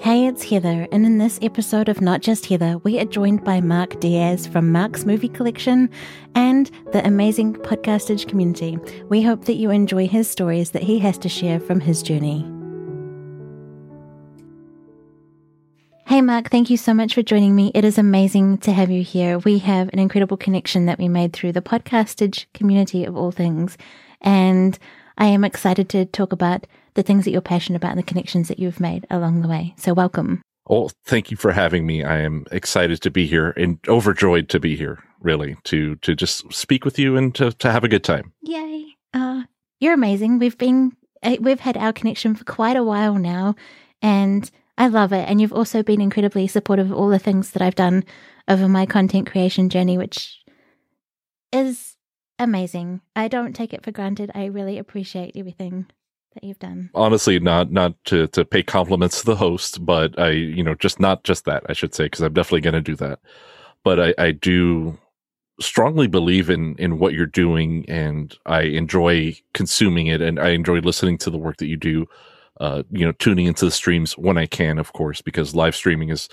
Hey, it's Heather, and in this episode of Not Just Heather, we are joined by Mark Diaz from Mark's Movie Collection and the amazing podcastage community. We hope that you enjoy his stories that he has to share from his journey. Hey, Mark, thank you so much for joining me. It is amazing to have you here. We have an incredible connection that we made through the podcastage community of all things. And I am excited to talk about the things that you're passionate about and the connections that you've made along the way. So, welcome. Well, thank you for having me. I am excited to be here and overjoyed to be here, really, to to just speak with you and to, to have a good time. Yay. Uh, you're amazing. We've been, eh, we've had our connection for quite a while now, and I love it. And you've also been incredibly supportive of all the things that I've done over my content creation journey, which is amazing. I don't take it for granted. I really appreciate everything that you've done. Honestly, not not to to pay compliments to the host, but I, you know, just not just that, I should say, because I'm definitely going to do that. But I, I do strongly believe in in what you're doing, and I enjoy consuming it, and I enjoy listening to the work that you do. Uh, you know, tuning into the streams when I can, of course, because live streaming is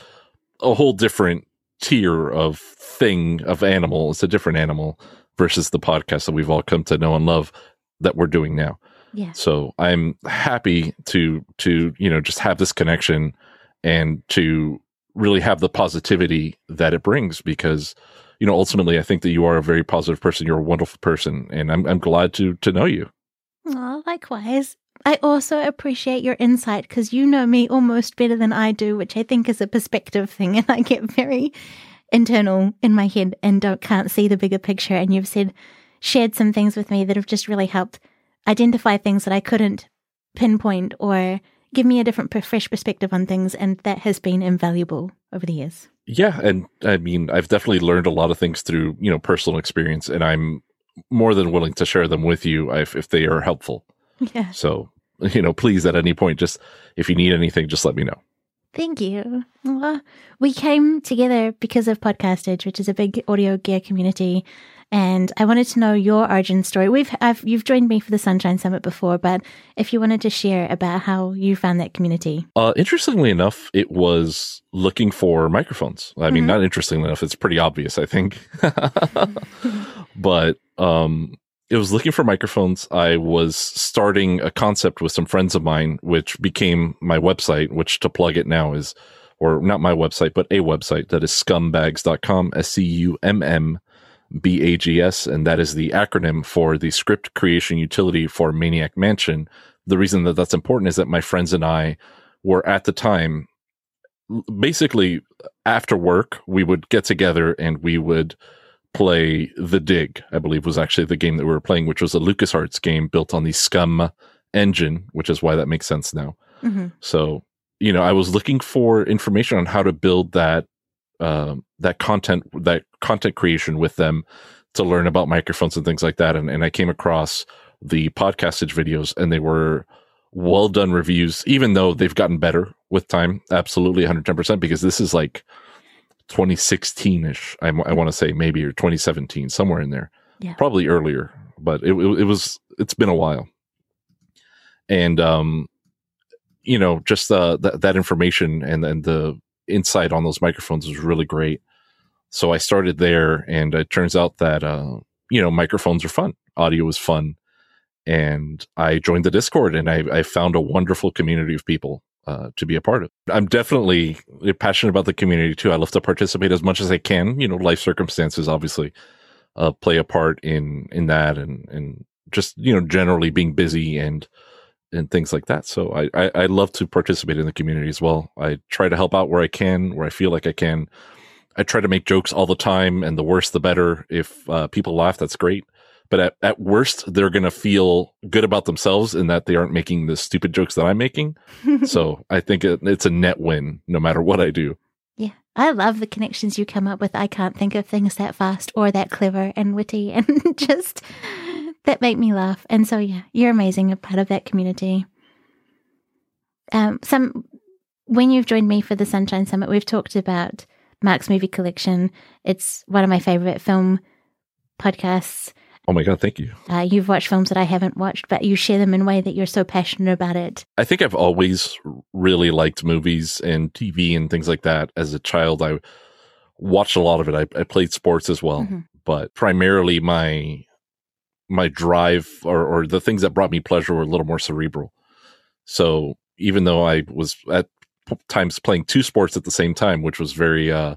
a whole different tier of thing of animal. It's a different animal versus the podcast that we've all come to know and love that we're doing now. Yeah. So I'm happy to to you know just have this connection and to really have the positivity that it brings because you know ultimately I think that you are a very positive person. You're a wonderful person, and I'm I'm glad to to know you. Oh, likewise. I also appreciate your insight because you know me almost better than I do, which I think is a perspective thing, and I get very internal in my head and don't can't see the bigger picture. And you've said shared some things with me that have just really helped identify things that I couldn't pinpoint or give me a different fresh perspective on things and that has been invaluable over the years. Yeah and i mean i've definitely learned a lot of things through you know personal experience and i'm more than willing to share them with you if, if they are helpful. Yeah. So you know please at any point just if you need anything just let me know. Thank you. Well, we came together because of Podcastage, which is a big audio gear community, and I wanted to know your origin story. We've I've, you've joined me for the Sunshine Summit before, but if you wanted to share about how you found that community. Uh, interestingly enough, it was looking for microphones. I mean, mm-hmm. not interestingly enough, it's pretty obvious, I think. but um, it was looking for microphones. I was starting a concept with some friends of mine, which became my website, which to plug it now is, or not my website, but a website that is scummbags.com, S C U M M B A G S. And that is the acronym for the script creation utility for Maniac Mansion. The reason that that's important is that my friends and I were at the time basically after work, we would get together and we would play The Dig, I believe was actually the game that we were playing, which was a LucasArts game built on the SCUMM engine, which is why that makes sense now. Mm-hmm. So, you know, I was looking for information on how to build that uh, that content that content creation with them to learn about microphones and things like that. And, and I came across the podcastage videos and they were well done reviews, even though they've gotten better with time. Absolutely 110% because this is like 2016 ish. I, I want to say maybe or 2017, somewhere in there. Yeah. Probably earlier, but it, it, it was. It's been a while, and um, you know, just uh, th- that information and and the insight on those microphones was really great. So I started there, and it turns out that uh, you know, microphones are fun. Audio is fun, and I joined the Discord, and I, I found a wonderful community of people uh, to be a part of. I'm definitely passionate about the community too. I love to participate as much as I can. You know, life circumstances obviously uh, play a part in in that, and and just you know generally being busy and and things like that. So I, I, I love to participate in the community as well. I try to help out where I can, where I feel like I can. I try to make jokes all the time, and the worse the better. If uh, people laugh, that's great but at, at worst they're going to feel good about themselves in that they aren't making the stupid jokes that i'm making so i think it, it's a net win no matter what i do yeah i love the connections you come up with i can't think of things that fast or that clever and witty and just that make me laugh and so yeah you're amazing a part of that community um some when you've joined me for the sunshine summit we've talked about mark's movie collection it's one of my favorite film podcasts Oh my God, thank you. Uh, you've watched films that I haven't watched, but you share them in a way that you're so passionate about it. I think I've always really liked movies and TV and things like that. As a child, I watched a lot of it. I, I played sports as well, mm-hmm. but primarily my my drive or, or the things that brought me pleasure were a little more cerebral. So even though I was at times playing two sports at the same time, which was very uh,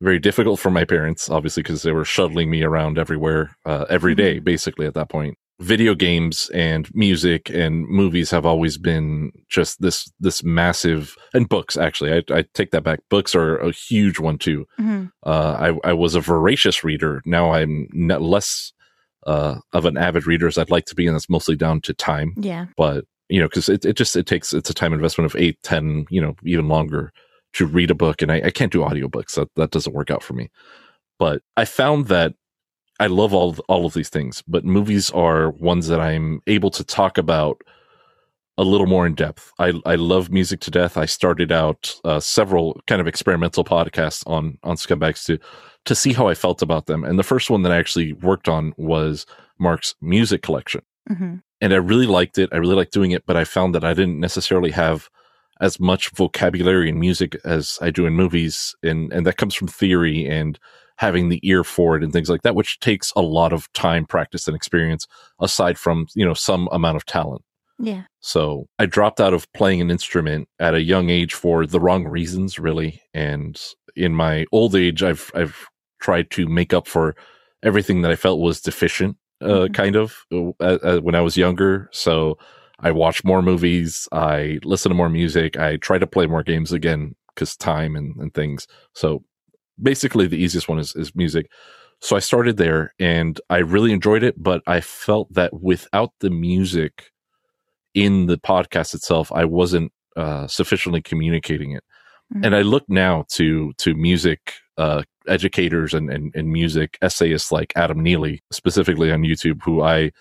very difficult for my parents, obviously, because they were shuttling me around everywhere, uh, every day, mm-hmm. basically at that point. Video games and music and movies have always been just this, this massive, and books, actually. I, I take that back. Books are a huge one too. Mm-hmm. Uh, I, I was a voracious reader. Now I'm less, uh, of an avid reader as I'd like to be. And that's mostly down to time. Yeah. But, you know, cause it, it just, it takes, it's a time investment of eight, ten, you know, even longer to read a book and I, I can't do audiobooks. That, that doesn't work out for me. But I found that I love all all of these things, but movies are ones that I'm able to talk about a little more in depth. I, I love music to death. I started out uh, several kind of experimental podcasts on on Scummbags to to see how I felt about them. And the first one that I actually worked on was Mark's music collection, mm-hmm. and I really liked it. I really liked doing it, but I found that I didn't necessarily have as much vocabulary in music as I do in movies, and and that comes from theory and having the ear for it and things like that, which takes a lot of time, practice, and experience. Aside from you know some amount of talent. Yeah. So I dropped out of playing an instrument at a young age for the wrong reasons, really. And in my old age, I've I've tried to make up for everything that I felt was deficient, uh, mm-hmm. kind of uh, uh, when I was younger. So I watch more movies. I listen to more music. I try to play more games again because time and, and things. So basically, the easiest one is, is music. So I started there and I really enjoyed it, but I felt that without the music in the podcast itself, I wasn't uh, sufficiently communicating it. Mm-hmm. And I look now to to music uh, educators and, and, and music essayists like Adam Neely, specifically on YouTube, who I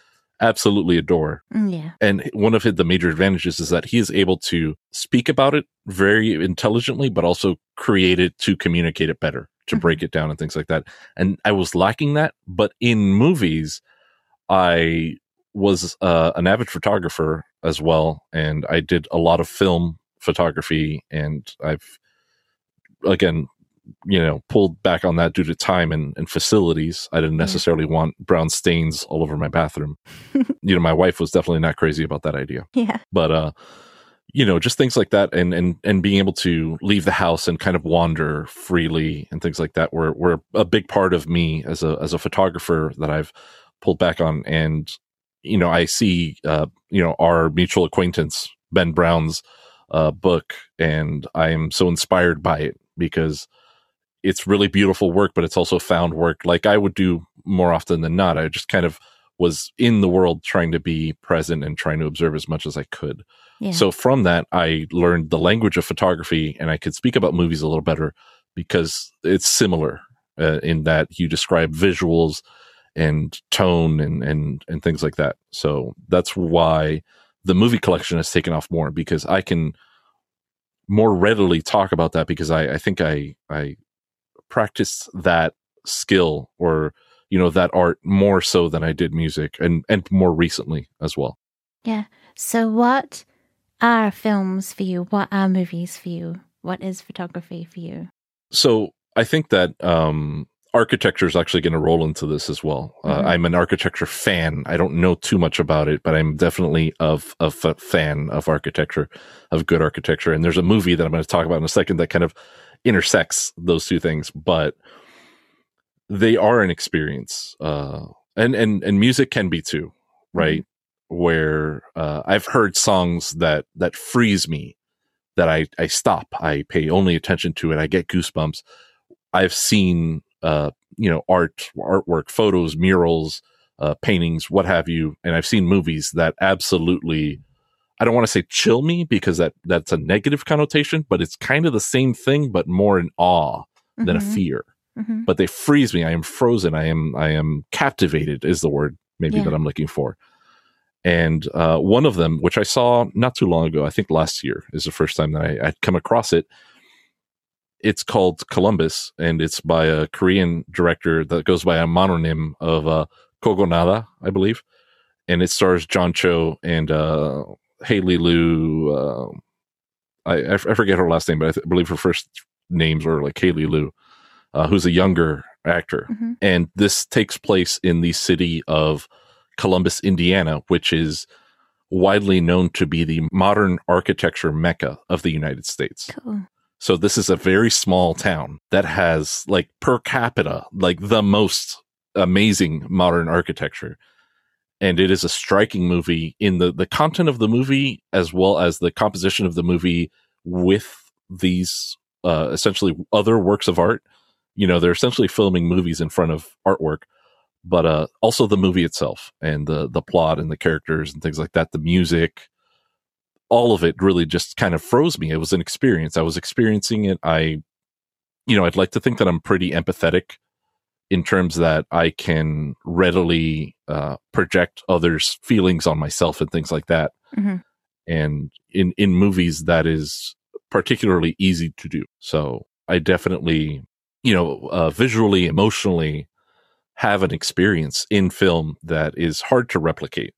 absolutely adore. Mm, yeah. And one of the major advantages is that he is able to speak about it very intelligently, but also create it to communicate it better, to mm-hmm. break it down and things like that. And I was lacking that. But in movies, I was uh, an avid photographer as well. And I did a lot of film photography and I've, again, you know, pulled back on that due to time and, and facilities. I didn't necessarily yeah. want brown stains all over my bathroom. you know, my wife was definitely not crazy about that idea. Yeah. But, uh, you know, just things like that and, and, and being able to leave the house and kind of wander freely and things like that were, were a big part of me as a, as a photographer that I've pulled back on. And, you know, I see, uh, you know, our mutual acquaintance, Ben Brown's, uh, book and I am so inspired by it because it's really beautiful work, but it's also found work like I would do more often than not. I just kind of was in the world trying to be present and trying to observe as much as I could. Yeah. So from that, I learned the language of photography and I could speak about movies a little better because it's similar uh, in that you describe visuals and tone and, and, and things like that. So that's why the movie collection has taken off more because I can more readily talk about that because I, I think I, I practice that skill or you know that art more so than I did music and and more recently as well. Yeah. So what are films for you? What are movies for you? What is photography for you? So I think that um architecture is actually going to roll into this as well. Uh, mm-hmm. Uh, I'm an architecture fan. I don't know too much about it, but I'm definitely of a f- fan of architecture, of good architecture. And there's a movie that I'm going to talk about in a second that kind of intersects those two things, but they are an experience. Uh, and, and, and music can be too, right? Mm-hmm. Where, uh, I've heard songs that, that freeze me, that I, I stop, I pay only attention to it. I get goosebumps. I've seen, uh, you know, art, artwork, photos, murals, uh, paintings, what have you. And I've seen movies that absolutely I don't want to say chill me because that that's a negative connotation, but it's kind of the same thing, but more in awe mm-hmm. than a mm-hmm. fear. Mm-hmm. But they freeze me. I am frozen. I am I am captivated is the word maybe yeah. that I'm looking for. And uh, one of them, which I saw not too long ago, I think last year is the first time that I, I'd come across it. It's called Columbus, and it's by a Korean director that goes by a mononym of uh, Kogonada, I believe, and it stars John Cho and uh, Haley Lu. Uh, I, I forget her last name, but I th- believe her first names are like Haley Lu, uh, who's a younger actor. Mhm. And this takes place in the city of Columbus, Indiana, which is widely known to be the modern architecture mecca of the United States. Cool. So this is a very small town that has like per capita, like the most amazing modern architecture. And it is a striking movie in the, the content of the movie as well as the composition of the movie with these, uh, essentially other works of art. You know, they're essentially filming movies in front of artwork, but, uh, also the movie itself and the, the plot and the characters and things like that, the music, all of it really just kind of froze me. It was an experience. I was experiencing it. I, you know, I'd like to think that I'm pretty empathetic in terms that I can readily uh, project others' feelings on myself and things like that. Mhm. And in in movies, that is particularly easy to do. So I definitely, you know, uh, visually, emotionally, have an experience in film that is hard to replicate.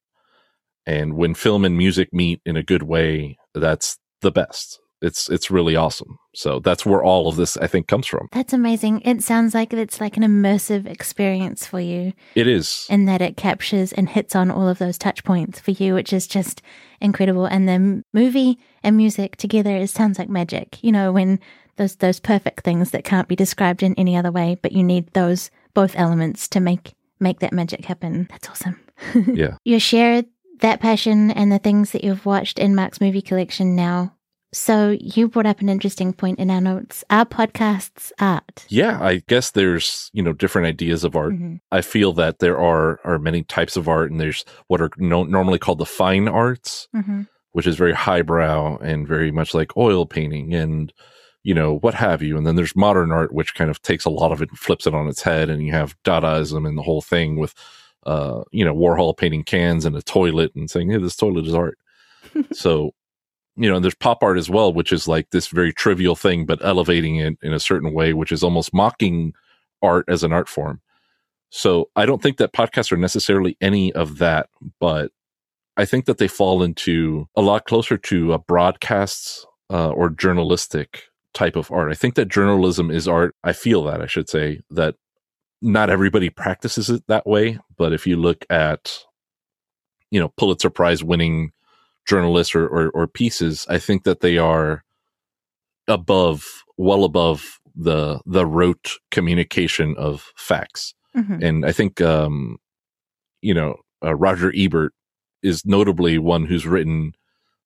And when film and music meet in a good way, that's the best. It's it's really awesome. So that's where all of this I think comes from. That's amazing. It sounds like it's like an immersive experience for you It is. in that it captures and hits on all of those touch points for you, which is just incredible. And the movie and music together, it sounds like magic. You know, when those those perfect things that can't be described in any other way, but you need those both elements to make make that magic happen. That's awesome. Yeah. You share that passion and the things that you've watched in Mark's movie collection now. So you brought up an interesting point in our notes. Are podcasts art? Yeah, I guess there's, you know, different ideas of art. Mhm. I feel that there are are many types of art and there's what are no, normally called the fine arts, Mhm. which is very highbrow and very much like oil painting and you know what have you and then there's modern art which kind of takes a lot of it and flips it on its head and you have dadaism and the whole thing with uh you know warhol painting cans and a toilet and saying hey this toilet is art so you know and there's pop art as well which is like this very trivial thing but elevating it in a certain way which is almost mocking art as an art form so i don't think that podcasts are necessarily any of that but I think that they fall into a lot closer to a broadcasts uh, or journalistic type of art. I think that journalism is art. I feel that I should say that not everybody practices it that way, but if you look at you know Pulitzer Prize winning journalists or, or, or pieces, I think that they are above, well above the the rote communication of facts Mhm. and I think um, you know uh, Roger Ebert is notably one who's written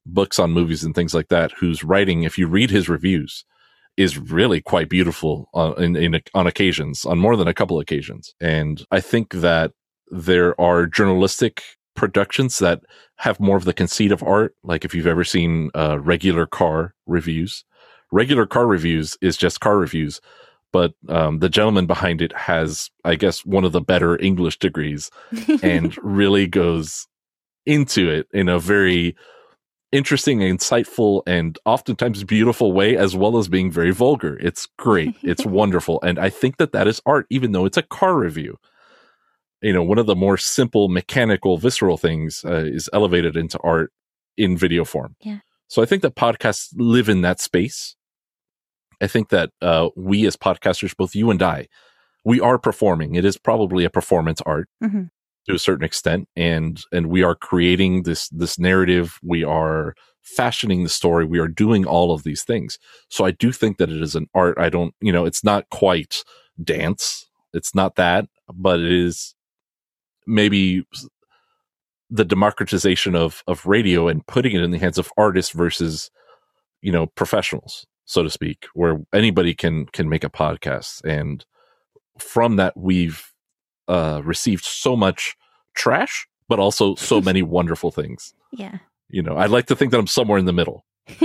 books on movies and things like that. Whose writing, if you read his reviews, is really quite beautiful on in, in on occasions, on more than a couple occasions. And I think that there are journalistic productions that have more of the conceit of art. Like if you've ever seen uh, regular car reviews, regular car reviews is just car reviews. But um, the gentleman behind it has, I guess, one of the better English degrees and really goes into it in a very interesting, insightful, and oftentimes beautiful way, as well as being very vulgar. It's great. It's wonderful. And I think that that is art, even though it's a car review. You know, one of the more simple, mechanical, visceral things uh, is elevated into art in video form. Yeah. So I think that podcasts live in that space. I think that uh, we as podcasters, both you and I, we are performing. It is probably a performance art Mhm. To a certain extent, and and we are creating this this narrative. We are fashioning the story. We are doing all of these things. So I do think that it is an art. I don't, you know, it's not quite dance. It's not that, but it is maybe the democratization of of radio and putting it in the hands of artists versus you know professionals so to speak where anybody can can make a podcast and from that we've uh received so much trash but also so many wonderful things yeah. you know i'd like to think that i'm somewhere in the middle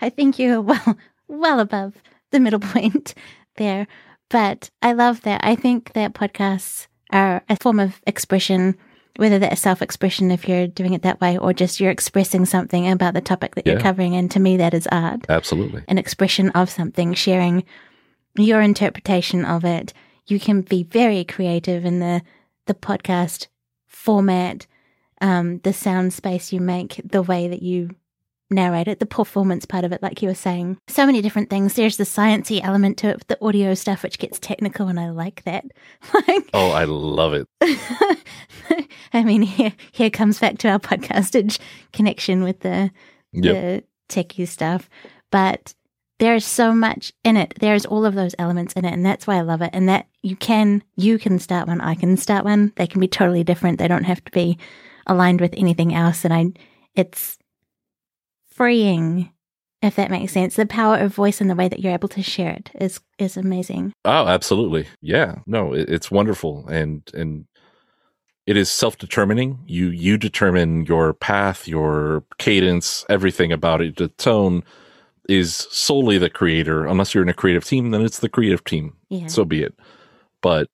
I think you're well well above the middle point there. But I love that. I think that podcasts are a form of expression, whether that's self expression if you're doing it that way, or just you're expressing something about the topic that you're covering. And to me, that is art absolutely an expression of something, sharing your interpretation of it. You can be very creative in the the podcast format, um, the sound space you make, the way that you narrate it, the performance part of it, like you were saying. So many different things. There's the sciencey element to it, the audio stuff, which gets technical, and I like that. like, oh, I love it. I mean, here here comes back to our podcastage connection with the Yep. the techie stuff, but there is so much in it. There's all of those elements in it, and that's why I love it. And that you can you can start one, I can start one. They can be totally different. They don't have to be aligned with anything else. And I, it's freeing, if that makes sense. The power of voice and the way that you're able to share it is is amazing. Oh, absolutely. Yeah. No, it, it's wonderful and and it is self-determining. You you determine your path, your cadence, everything about it. The tone is solely the creator. Unless you're in a creative team, then it's the creative team. Yeah. So be it. But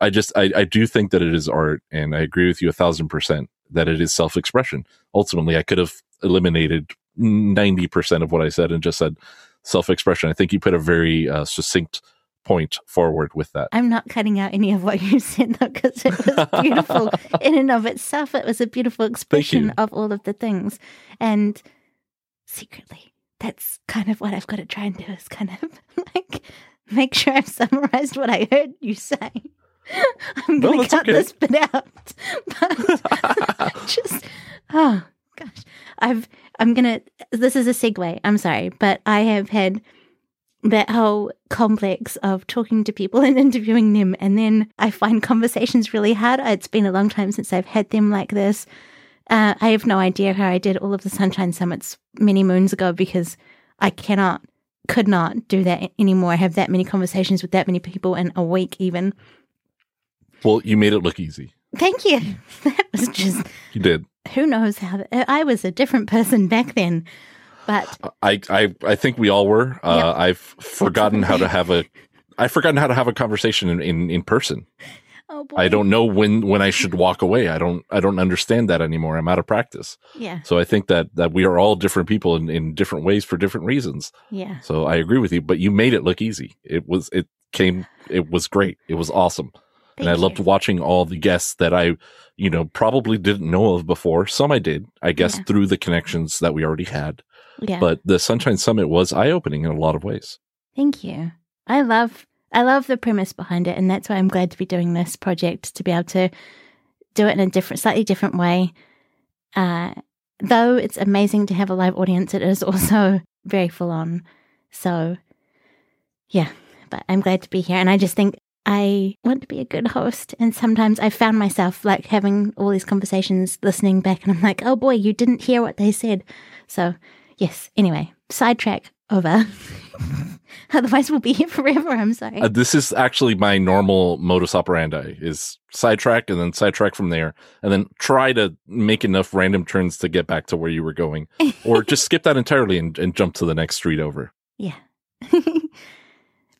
I just I, I do think that it is art, and I agree with you a thousand percent that it is self-expression. Ultimately, I could have eliminated ninety percent of what I said and just said self-expression. I think you put a very uh, succinct point forward with that. I'm not cutting out any of what you said though, because it was beautiful in and of itself. It was a beautiful expression of all of the things. And secretly, that's kind of what I've got to try and do is kind of like make sure I've summarized what I heard you say. I'm going to that's cut okay. this bit out. But just, oh gosh. I've, I'm going to, this is a segue. I'm sorry, but I have had that whole complex of talking to people and interviewing them. And then I find conversations really hard. It's been a long time since I've had them like this. Uh, I have no idea how I did all of the Sunshine Summits many moons ago because I cannot, could not do that anymore. I have that many conversations with that many people in a week, even. Well, you made it look easy. Thank you. That was just, You did. who knows how, I was a different person back then. But I I I think we all were. Uh, Yep. I've forgotten how to have a. I've forgotten how to have a conversation in, in, in person. Oh boy. I don't know when when I should walk away. I don't I don't understand that anymore. I'm out of practice. Yeah. So I think that that we are all different people in, in different ways for different reasons. Yeah. So I agree with you, but you made it look easy. It was it came it was great. It was awesome. and I Thank loved watching all the guests that I, you know, probably didn't know of before. Some I did, I guess, Yeah. through the connections that we already had. Yeah. But the Sunshine Summit was eye opening in a lot of ways. Thank you. I love I love the premise behind it and that's why I'm glad to be doing this project to be able to do it in a different slightly different way. Uh though it's amazing to have a live audience, it is also very full on. So yeah, but I'm glad to be here and I just think I want to be a good host and sometimes I found myself like having all these conversations listening back and I'm like, "Oh boy, you didn't hear what they said." So, yes, anyway, sidetrack over. Otherwise, we'll be here forever. I'm sorry. Uh, this is actually my normal modus operandi is sidetrack and then sidetrack from there and then try to make enough random turns to get back to where you were going or just skip that entirely and, and jump to the next street over. Yeah.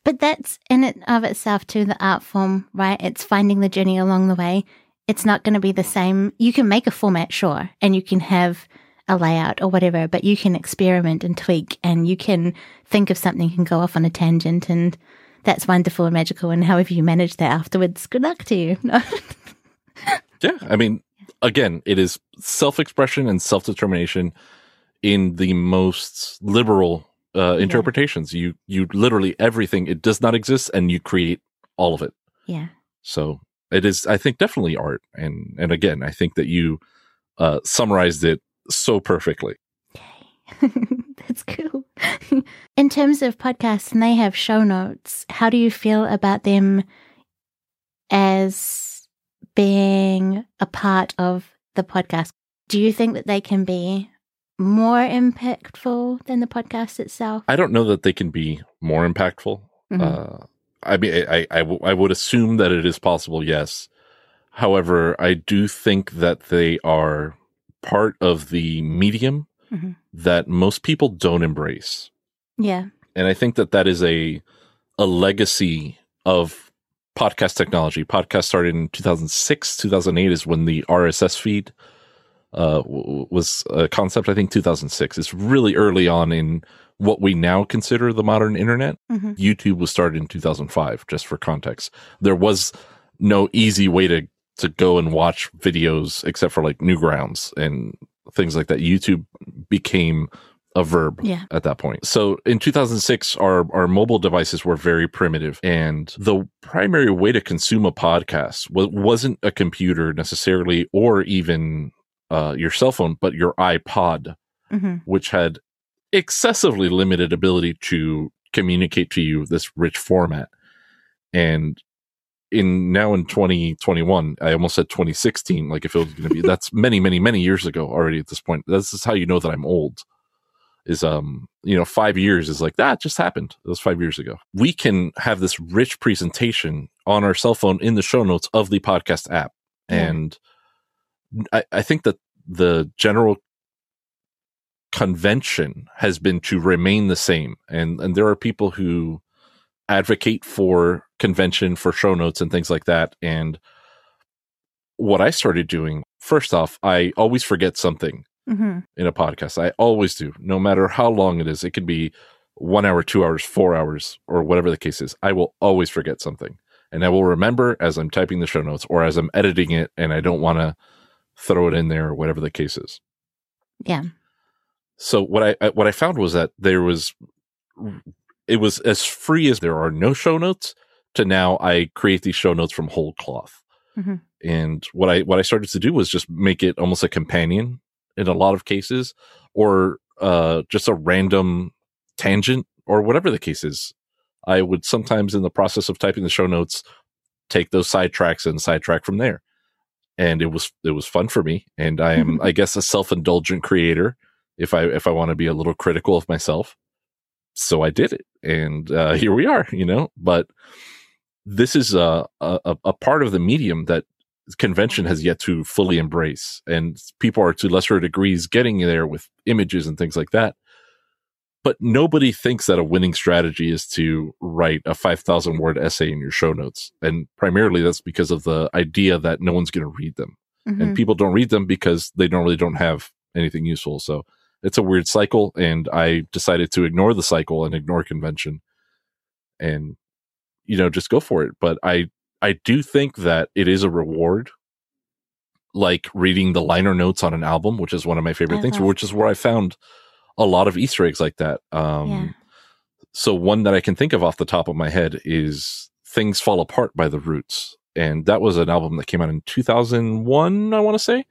but that's in it of itself too the art form, right? It's finding the journey along the way. It's not going to be the same. You can make a format, sure, and you can have a layout or whatever, but you can experiment and tweak and you can think of something and go off on a tangent and that's wonderful and magical and however you manage that afterwards, good luck to you. Yeah. I mean, again, it is self expression and self determination in the most liberal uh, interpretations. You, you literally everything, it does not exist and you create all of it. yeah. So it is, I think, definitely art. And, and again, I think that you uh, summarized it so perfectly. Okay. That's cool. In terms of podcasts, and they have show notes, how do you feel about them as being a part of the podcast? Do you think that they can be more impactful than the podcast itself? I don't know that they can be more impactful. Mhm. Uh, I mean, I, I, w- I would assume that it is possible, yes. However, I do think that they are part of the medium Mhm. that most people don't embrace. yeah. And I think that that is a, a legacy of podcast technology. Podcast started in 2006, 2008 is when the RSS feed uh, was a concept. I think 2006. It's really early on in what we now consider the modern internet. Mhm. YouTube was started in 2005, just for context. There was no easy way to to go and watch videos except for like Newgrounds and things like that. YouTube became a verb Yeah. at that point. So in 2006, our, our mobile devices were very primitive and the primary way to consume a podcast wa- wasn't a computer necessarily or even uh, your cell phone, but your iPod, hmm which had excessively limited ability to communicate to you this rich format. And in now in 2021, I almost said 2016, like if it was going to be, that's many, many, many years ago already at this point. This is how you know that I'm old is, um, you know, five years is like that just happened. It was five years ago. We can have this rich presentation on our cell phone in the show notes of the podcast app. Yeah. And I, I think that the general convention has been to remain the same. And, and there are people who advocate for convention for show notes and things like that. And what I started doing, first off, I always forget something hmm in a podcast. I always do, no matter how long it is. It could be one hour, two hours, four hours, or whatever the case is. I will always forget something. And I will remember as I'm typing the show notes or as I'm editing it and I don't want to throw it in there or whatever the case is. Yeah. So what I- what I found was that there was it was as free as there are no show notes to now I create these show notes from whole cloth. Mhm. And what I what I started to do was just make it almost a companion in a lot of cases or uh just a random tangent or whatever the case is. I would sometimes in the process of typing the show notes take those sidetracks and sidetrack from there. And it was it was fun for me and I am I guess a self-indulgent creator if I if I want to be a little critical of myself. So I did it, and uh, here we are. You know, but this is a, a a part of the medium that convention has yet to fully embrace, and people are to lesser degrees getting there with images and things like that. But nobody thinks that a winning strategy is to write a 5,000 word essay in your show notes. And primarily that's because of the idea that no one's going to read them Mhm. and people don't read them because they don't don't have anything useful. So it's a weird cycle, and I decided to ignore the cycle and ignore convention, and you know just go for it. But I I do think that it is a reward, like reading the liner notes on an album, which is one of my favorite I things, which is where I found a lot of Easter eggs like that. Um, Yeah. So one that I can think of off the top of my head is "Things Fall Apart" by The Roots, and that was an album that came out in 2001, I want to say.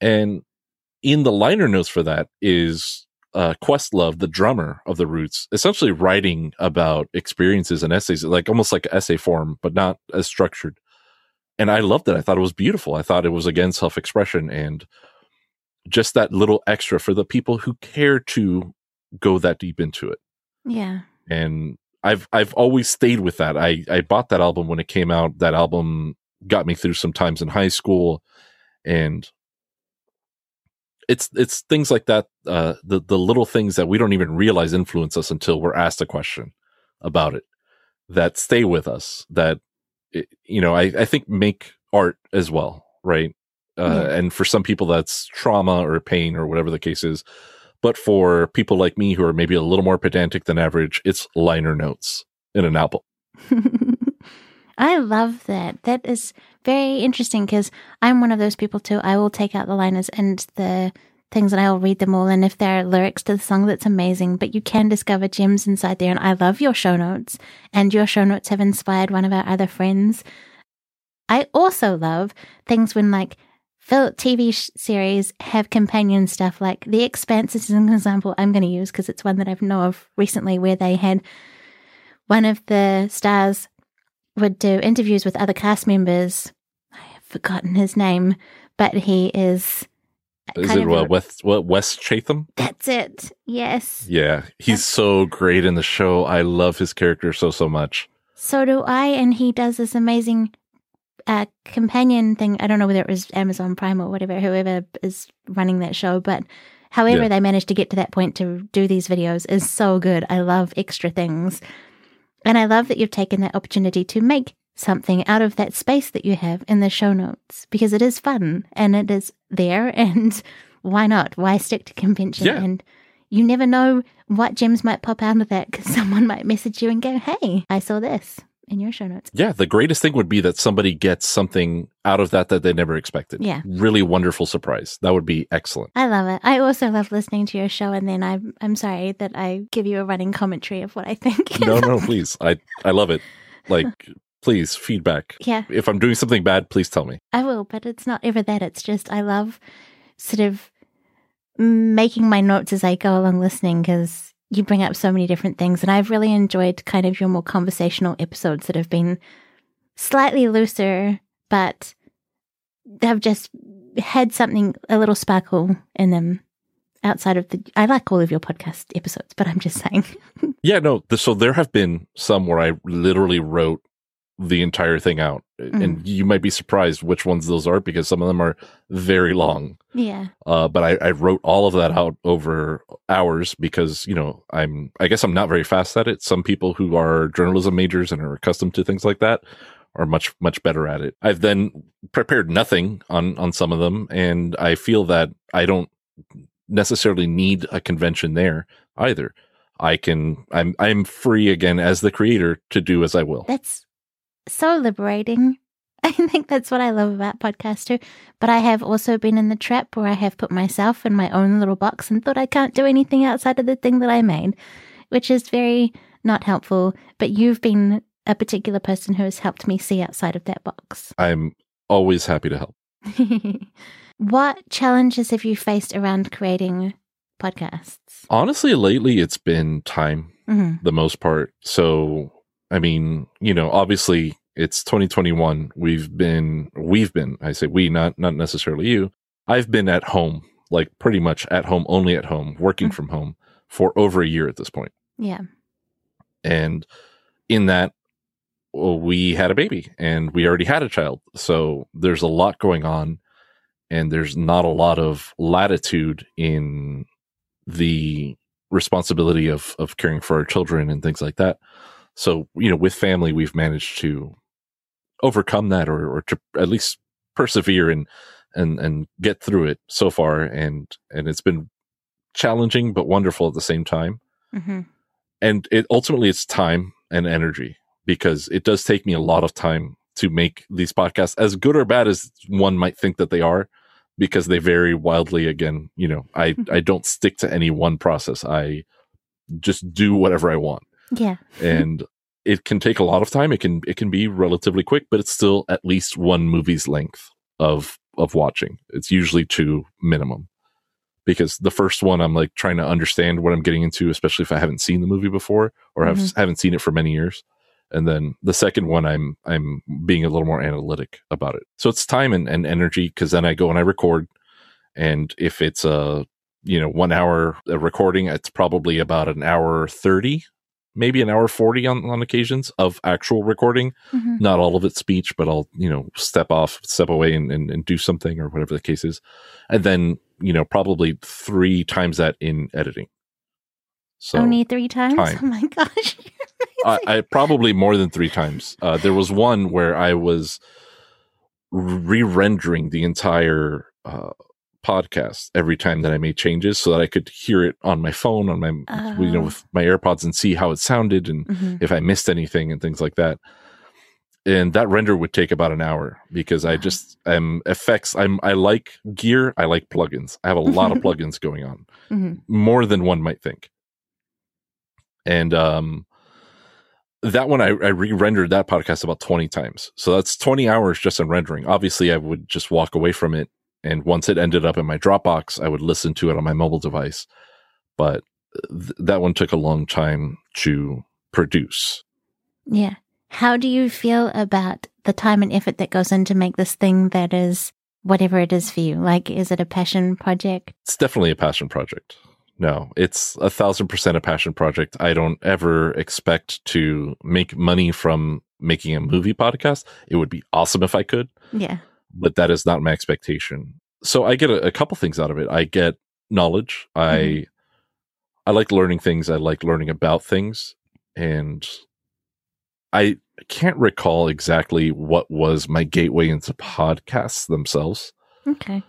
And in the liner notes for that is uh, Questlove, the drummer of The Roots, essentially writing about experiences and essays, like almost like essay form, but not as structured. And I loved it. I thought it was beautiful. I thought it was again self expression and just that little extra for the people who care to go that deep into it Yeah. and I've I've always stayed with that. I I bought that album when it came out. That album got me through some times in high school, and it's it's things like that. Uh, the the little things that we don't even realize influence us until we're asked a question about it that stay with us. That you know, I I think make art as well, right? Uh, Yeah. And for some people, that's trauma or pain or whatever the case is. But for people like me who are maybe a little more pedantic than average, it's liner notes in an album. I love that. That is very interesting because I'm one of those people too. I will take out the liners and the things and I'll read them all. And if there are lyrics to the song, that's amazing. But you can discover gems inside there. And I love your show notes. And your show notes have inspired one of our other friends. I also love things when like TV series have companion stuff. Like The Expanse is an example I'm going to use because it's one that I've know of recently where they had one of the stars would do interviews with other cast members. I have forgotten his name, but he is. Is it uh, West, what, Wes Chatham? That's it. Yes. Yeah, he's so great in the show. I love his character so, so much. So do I, and he does this amazing uh, companion thing. I don't know whether it was Amazon Prime or whatever, whoever is running that show, but however Yeah. they managed to get to that point to do these videos is so good. I love extra things. And I love that you've taken that opportunity to make something out of that space that you have in the show notes because it is fun and it is there. And why not? Why stick to convention? Yeah. And you never know what gems might pop out of that because someone might message you and go, Hey, I saw this. In your show notes. Yeah, the greatest thing would be that somebody gets something out of that that they never expected. Yeah. Really wonderful surprise. That would be excellent. I love it. I also love listening to your show, and then I'm I'm sorry that I give you a running commentary of what I think. no, no, please. I I love it. Like please feedback. yeah, If I'm doing something bad, please tell me. I will, but it's not ever that. It's just I love sort of making my notes as I go along listening because you bring up so many different things. And I've really enjoyed kind of your more conversational episodes that have been slightly looser, but have just had something, a little sparkle in them outside of the. I like all of your podcast episodes, but I'm just saying. Yeah, no. So there have been some where I literally wrote the entire thing out, and you might be surprised which ones those are because some of them are very long. yeah. Uh, but I, I wrote all of that out over hours because you know I'm I guess I'm not very fast at it. Some people who are journalism majors and are accustomed to things like that are much much better at it. I've then prepared nothing on on some of them, and I feel that I don't necessarily need a convention there either. I can I'm I'm free again as the creator to do as I will. That's so liberating. I think that's what I love about podcasts too. But I have also been in the trap where I have put myself in my own little box and thought I can't do anything outside of the thing that I made, which is very not helpful. But you've been a particular person who has helped me see outside of that box. I'm always happy to help. what challenges have you faced around creating podcasts? Honestly, lately it's been time Mhm. the most part. So, I mean, you know, obviously it's 2021. We've been, we've been, I say we, not, not necessarily you. I've been at home, like pretty much at home, only at home, working Mhm. from home for over a year at this point. Yeah. And in that, well, we had a baby and we already had a child. So there's a lot going on and there's not a lot of latitude in the responsibility of, of caring for our children and things like that. So, you know, with family, we've managed to overcome that or, or to at least persevere and, and, and get through it so far. And, and it's been challenging, but wonderful at the same time. Hmm and it ultimately it's time and energy because it does take me a lot of time to make these podcasts as good or bad as one might think that they are because they vary wildly. Again you know i i don't stick to any one process. I just do whatever i want Yeah. and it can take a lot of time. It can it can be relatively quick but it's still at least one movie's length of of watching. It's usually two minimum. Because the first one i'm like trying to understand what i'm getting into especially if i haven't seen the movie before or have, mm-hmm. haven't seen it for many years. And then the second one i'm i'm being a little more analytic about it. So it's time and, and energy because then i go and i record. And if it's a you know one hour recording it's probably about an hour 30 maybe an hour 40 on, on occasions of actual recording Mhm. not all of it speech but i'll you know step off step away and, and, and do something or whatever the case is and then you know probably three times that in editing so Only three times? time. Oh my gosh. I, I probably more than three times. Uh, there was one where I was re-rendering the entire uh, podcast every time that I made changes, so that I could hear it on my phone, on my you know Oh. with my AirPods, and see how it sounded and Mhm. if I missed anything and things like that. And that render would take about an hour because I just um effects. I'm I like gear. I like plugins. I have a lot of plugins going on Mhm. more than one might think. And um that one I, I re-rendered that podcast about 20 times. So that's 20 hours just in rendering. Obviously I would just walk away from it and once it ended up in my Dropbox, I would listen to it on my mobile device. But th- that one took a long time to produce. Yeah. How do you feel about the time and effort that goes in to make this thing that is whatever it is for you? Like, is it a passion project? It's definitely a passion project. No, it's a thousand percent a passion project. I don't ever expect to make money from making a movie podcast. It would be awesome if I could. Yeah. But that is not my expectation. So I get a, a couple things out of it. I get knowledge. I Mhm. I like learning things. I like learning about things, and I can't recall exactly what was my gateway into podcasts themselves. Okay.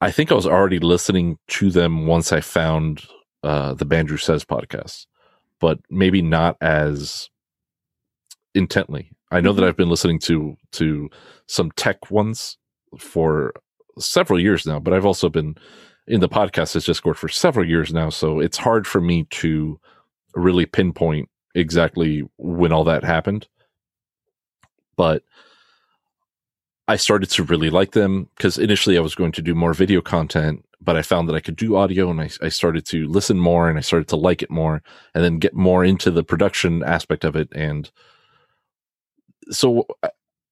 I think I was already listening to them once I found uh, the Bandrew Says podcast, but maybe not as intently. I know that I've been listening to to some tech ones for several years now, but I've also been in the Podcastage Discord for several years now, so it's hard for me to really pinpoint exactly when all that happened. But I started to really like them because initially I was going to do more video content, but I found that I could do audio and I, I started to listen more and I started to like it more and then get more into the production aspect of it. And so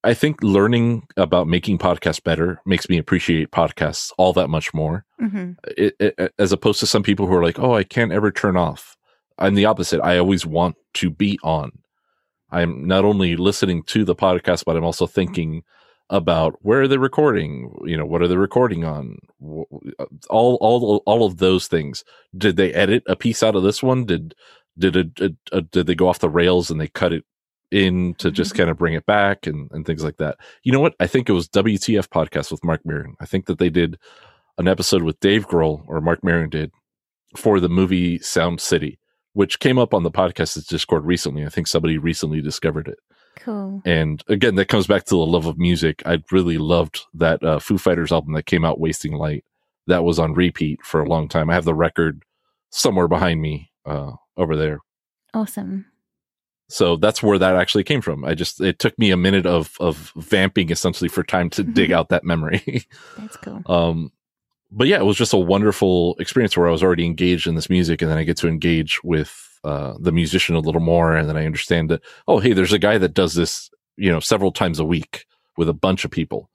I think learning about making podcasts better makes me appreciate podcasts all that much more. Mm-hmm. It, it, as opposed to some people who are like, oh, I can't ever turn off. I'm the opposite. I always want to be on. I'm not only listening to the podcast, but I'm also thinking about where are they recording you know what are they recording on all all all of those things did they edit a piece out of this one did did it, uh, did they go off the rails and they cut it in to just mm-hmm. kind of bring it back and, and things like that you know what i think it was wtf podcast with Marc Maron i think that they did an episode with dave grohl or Marc Maron did for the movie sound city which came up on the podcast's discord recently i think somebody recently discovered it Cool. And again, that comes back to the love of music. I really loved that uh, Foo Fighters album that came out, Wasting Light. That was on repeat for a long time. I have the record somewhere behind me uh, over there. Awesome. So that's where that actually came from. I just it took me a minute of of vamping essentially for time to dig out that memory. that's cool. Um, but yeah, it was just a wonderful experience where I was already engaged in this music, and then I get to engage with uh, the musician a little more, and then I understand that oh, hey, there's a guy that does this, you know, several times a week with a bunch of people,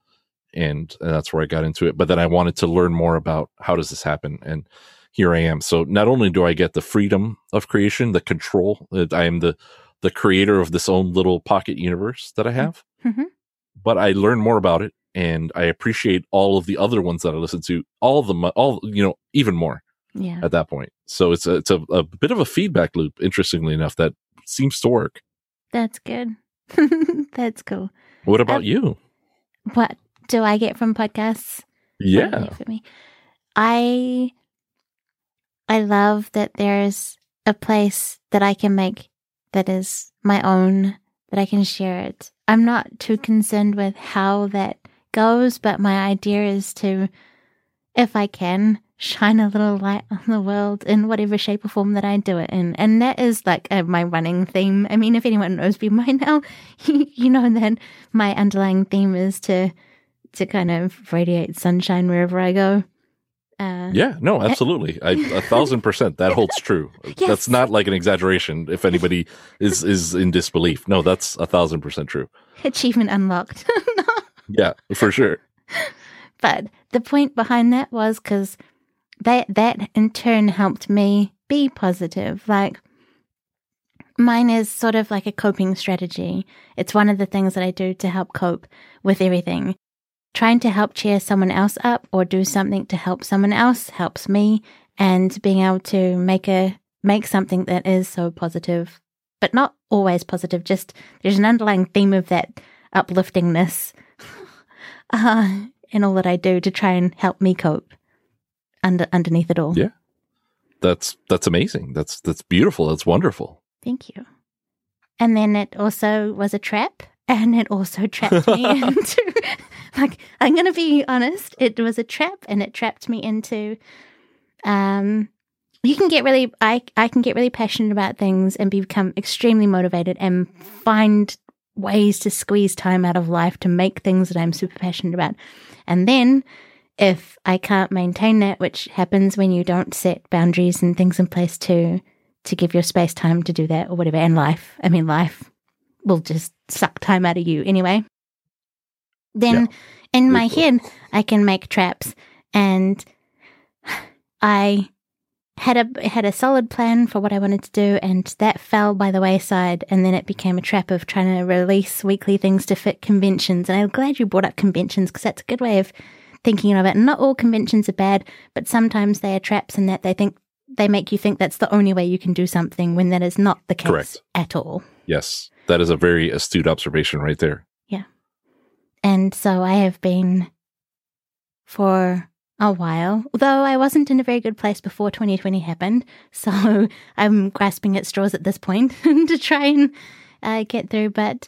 and, and that's where I got into it. But then I wanted to learn more about how does this happen, and here I am. So not only do I get the freedom of creation, the control, that I am the the creator of this own little pocket universe that I have, mm-hmm. but I learn more about it and I appreciate all of the other ones that I listen to, all of them, all you know, even more yeah. at that point. So it's a, it's a, a bit of a feedback loop, interestingly enough, that seems to work. That's good. That's cool. What about um, you? What do I get from podcasts? Yeah. For me? I I love that there's a place that I can make that is my own, that I can share it. I'm not too concerned with how that goes, but my idea is to, if I can, shine a little light on the world in whatever shape or form that I do it in. And that is like uh, my running theme. I mean, if anyone knows me by now, you know that my underlying theme is to to kind of radiate sunshine wherever I go. Uh, yeah, no, absolutely. I, a thousand percent that holds true. Yes. That's not like an exaggeration. If anybody is is in disbelief, no, that's a thousand percent true. Achievement unlocked. yeah, for sure. But the point behind that was because that that in turn helped me be positive. Like mine is sort of like a coping strategy. It's one of the things that I do to help cope with everything. Trying to help cheer someone else up or do something to help someone else helps me and being able to make a make something that is so positive, but not always positive, just there's an underlying theme of that upliftingness uh, in all that I do to try and help me cope under underneath it all. Yeah. That's that's amazing. That's that's beautiful. That's wonderful. Thank you. And then it also was a trap and it also trapped me into like I'm going to be honest, it was a trap and it trapped me into um you can get really I I can get really passionate about things and become extremely motivated and find ways to squeeze time out of life to make things that I'm super passionate about. And then if I can't maintain that, which happens when you don't set boundaries and things in place to to give your space time to do that or whatever, and life. I mean, life will just suck time out of you anyway. Then yeah. in my head, I can make traps, and I had a had a solid plan for what I wanted to do, and that fell by the wayside. And then it became a trap of trying to release weekly things to fit conventions. And I'm glad you brought up conventions because that's a good way of thinking of it. not all conventions are bad, but sometimes they are traps in that they think they make you think that's the only way you can do something when that is not the case Correct. at all. Yes. That is a very astute observation right there. And so I have been for a while, although I wasn't in a very good place before 2020 happened. So I'm grasping at straws at this point to try and uh, get through, but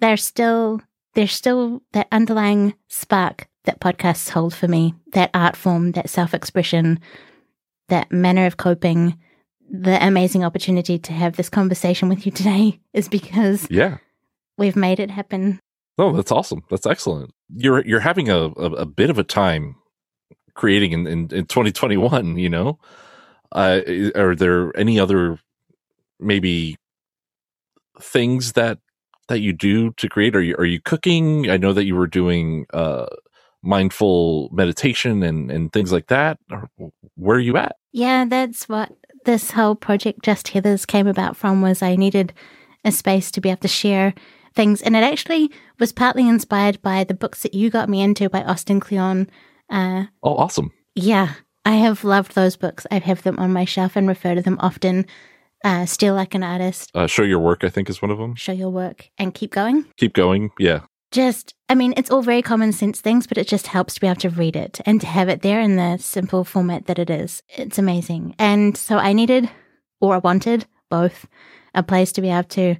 there's still there's still that underlying spark that podcasts hold for me, that art form, that self expression, that manner of coping. The amazing opportunity to have this conversation with you today is because Yeah. we've made it happen. Oh, that's awesome. That's excellent. You're you're having a, a, a bit of a time creating in, in, in 2021, you know? Uh, are there any other maybe things that that you do to create? Are you are you cooking? I know that you were doing uh mindful meditation and and things like that. Where are you at? Yeah, that's what this whole project Just Heathers came about from was I needed a space to be able to share things. And it actually was partly inspired by the books that you got me into by Austin Kleon. Uh, Oh, awesome. yeah, I have loved those books. I have them on my shelf and refer to them often. Uh, Steal Like an Artist, Uh, show your work, I think, is one of them. Show Your Work, and Keep Going. Keep going. Yeah. Just, I mean, it's all very common sense things, but it just helps to be able to read it and to have it there in the simple format that it is. It's amazing. And so I needed, or I wanted, both, a place to be able to.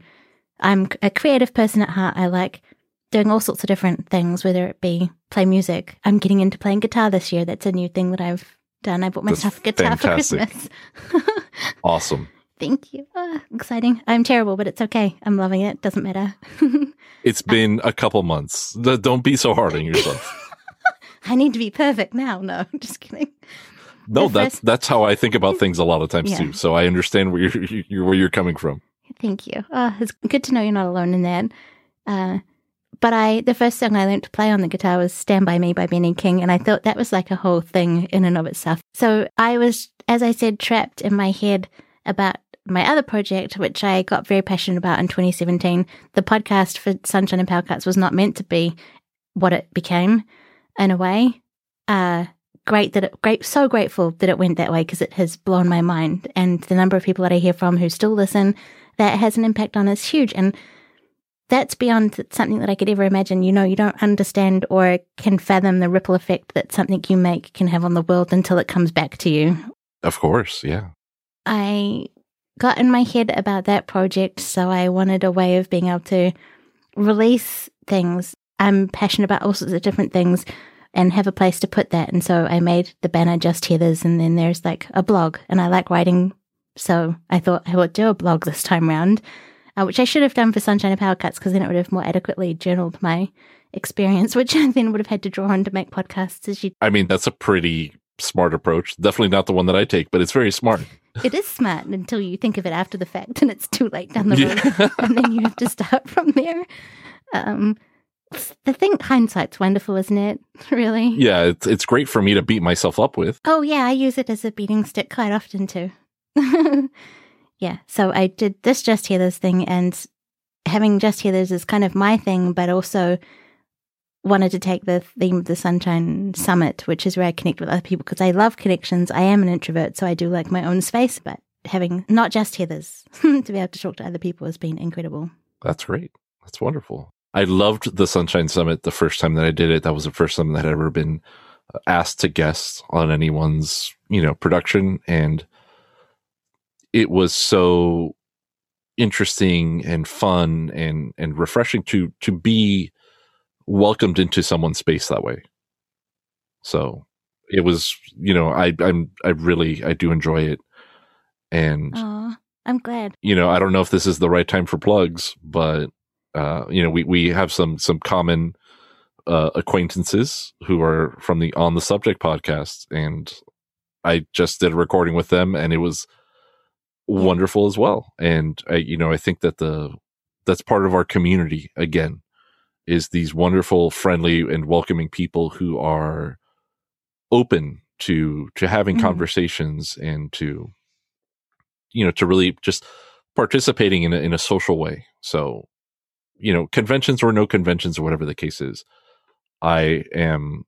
I'm a creative person at heart. I like doing all sorts of different things, whether it be play music. I'm getting into playing guitar this year. That's a new thing that I've done. I bought myself a guitar fantastic. for Christmas. Awesome. Thank you. Ah, exciting. I'm terrible, but it's okay. I'm loving it. Doesn't matter. It's been a couple months. Don't be so hard on yourself. I need to be perfect now. No, just kidding. No, The that's first- that's how I think about things a lot of times Yeah. too. So I understand where you're, you're where you're coming from. Thank you. Oh, it's good to know you're not alone in that. Uh, but I, the first song I learned to play on the guitar was "Stand by Me" by Benny King, and I thought that was like a whole thing in and of itself. So I was, as I said, trapped in my head about my other project, which I got very passionate about in 2017. The podcast for Sunshine and Power Cuts was not meant to be what it became, in a way. Uh, great that it, great, so grateful that it went that way because it has blown my mind, and the number of people that I hear from who still listen that has an impact on is huge. And that's beyond something that I could ever imagine. You know, you don't understand or can fathom the ripple effect that something you make can have on the world until it comes back to you. Of course, yeah. I got in my head about that project, so I wanted a way of being able to release things. I'm passionate about all sorts of different things and have a place to put that. And so I made the banner Just Heathers, and then there's like a blog, and I like writing. So I thought I would do a blog this time round, uh, which I should have done for Sunshine and Power Cuts because then it would have more adequately journaled my experience, which I then would have had to draw on to make podcasts as you I mean, that's a pretty smart approach. Definitely not the one that I take, but it's very smart. It is smart until you think of it after the fact and it's too late down the road. Yeah. and then you have to start from there. Um, the thing, hindsight's wonderful, isn't it? Really? yeah, it's it's great for me to beat myself up with. Oh, yeah, I use it as a beating stick quite often too. yeah, so I did this Just Heathers thing, and having Just Heathers is kind of my thing, but also wanted to take the theme of the Sunshine Summit, which is where I connect with other people because I love connections. I am an introvert, so I do like my own space, but having not just Heathers to be able to talk to other people has been incredible. That's great. That's wonderful. I loved the Sunshine Summit the first time that I did it. That was the first time that I'd ever been uh, asked to guest on anyone's, you know, production. And it was so interesting and fun and, and refreshing to, to be welcomed into someone's space that way. So it was, you know, I, I'm, I really, I do enjoy it. And, Oh, I'm glad. you know, I don't know if this is the right time for plugs, but uh, you know, we we have some some common uh, acquaintances who are from the On the Subject podcast, and I just did a recording with them, and it was wonderful as well. And I, you know, I think that the that's part of our community again is these wonderful, friendly, and welcoming people who are open to to having Mhm. conversations and to you know to really just participating in a, in a social way. So, you know, conventions or no conventions or whatever the case is, I am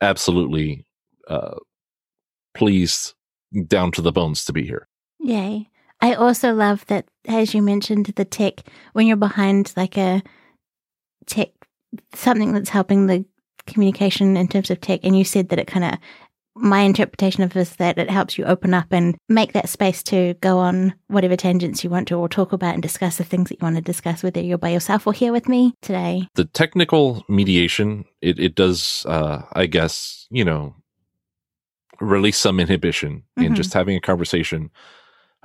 absolutely uh, pleased down to the bones to be here. Yay. I also love that, as you mentioned, the tech, when you're behind like a tech, something that's helping the communication in terms of tech, and you said that it kind of my interpretation of this that it helps you open up and make that space to go on whatever tangents you want to or talk about and discuss the things that you want to discuss whether you're by yourself or here with me today the technical mediation it, it does uh i guess you know release some inhibition in Mhm. just having a conversation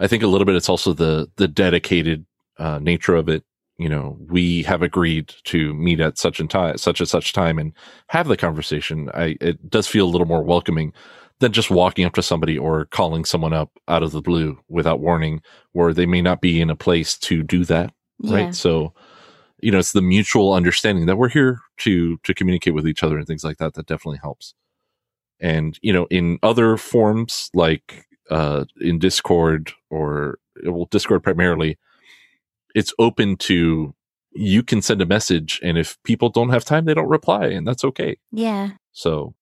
i think a little bit it's also the the dedicated uh nature of it. You know we have agreed to meet at such and time such and such time and have the conversation. I it does feel a little more welcoming than just walking up to somebody or calling someone up out of the blue without warning where they may not be in a place to do that yeah. Right so you know it's the mutual understanding that we're here to to communicate with each other and things like that that definitely helps. And you know in other forms like uh in discord or well discord primarily it's open to you can send a message and if people don't have time they don't reply and that's okay yeah so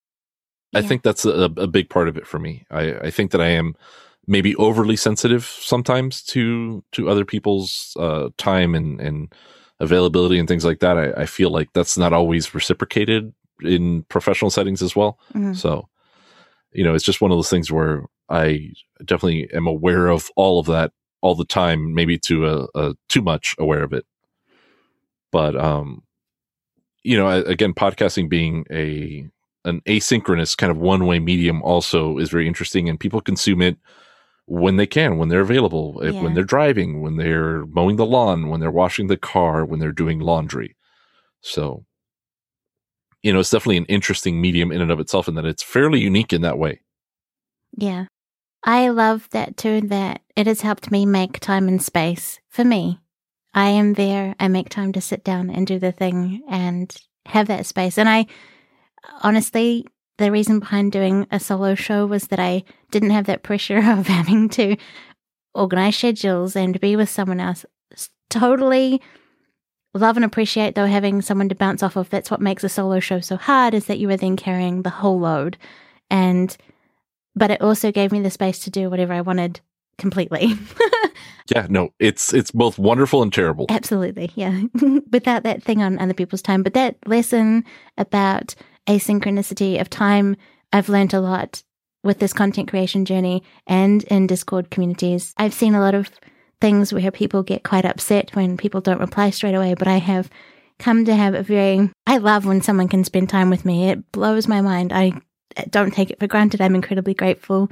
I think that's a, a big part of it for me. I, I think that I am maybe overly sensitive sometimes to to other people's uh, time and, and availability and things like that. I, I feel like that's not always reciprocated in professional settings as well. Mhm. So, you know, it's just one of those things where I definitely am aware of all of that all the time, maybe to a, a too much aware of it. But um, you know, again, podcasting being a an asynchronous kind of one way medium also is very interesting, and people consume it when they can, when they're available, Yeah. when they're driving, when they're mowing the lawn, when they're washing the car, when they're doing laundry. So, you know, it's definitely an interesting medium in and of itself, and that it's fairly unique in that way. Yeah. I love that too, that it has helped me make time and space for me. I am there. I make time to sit down and do the thing and have that space. And I honestly, the reason behind doing a solo show was that I didn't have that pressure of having to organize schedules and be with someone else. Totally love and appreciate though having someone to bounce off of. That's what makes a solo show so hard is that you are then carrying the whole load. And but it also gave me the space to do whatever I wanted completely. Yeah, no, it's it's both wonderful and terrible. Absolutely, yeah. Without that thing on other people's time. But that lesson about asynchronicity of time, I've learned a lot with this content creation journey and in Discord communities. I've seen a lot of things where people get quite upset when people don't reply straight away, but I have come to have a very, I love when someone can spend time with me. It blows my mind. I don't take it for granted. I'm incredibly grateful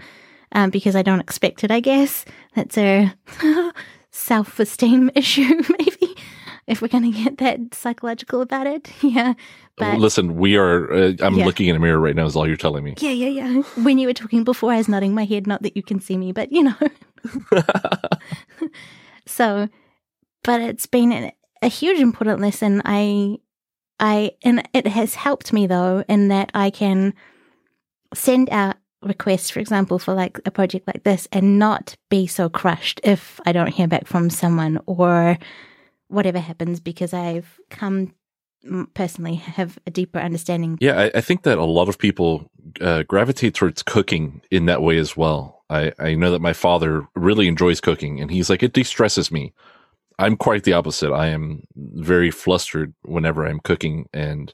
um, because I don't expect it, I guess. That's a self esteem issue, maybe, if we're going to get that psychological about it. Yeah. But Listen, we are. Uh, I'm Yeah. looking in a mirror right now. Is all you're telling me. yeah, yeah, yeah. When you were talking before, I was nodding my head, not that you can see me, but you know. so, but it's been an, a huge important lesson. I, I, and it has helped me though, in that I can send out requests, for example, for like a project like this and not be so crushed if I don't hear back from someone or whatever happens because I've come personally have a deeper understanding. Yeah, I, I think that a lot of people uh, gravitate towards cooking in that way as well. I, I know that my father really enjoys cooking, and he's like, it de-stresses me. I'm quite the opposite. I am very flustered whenever I'm cooking, and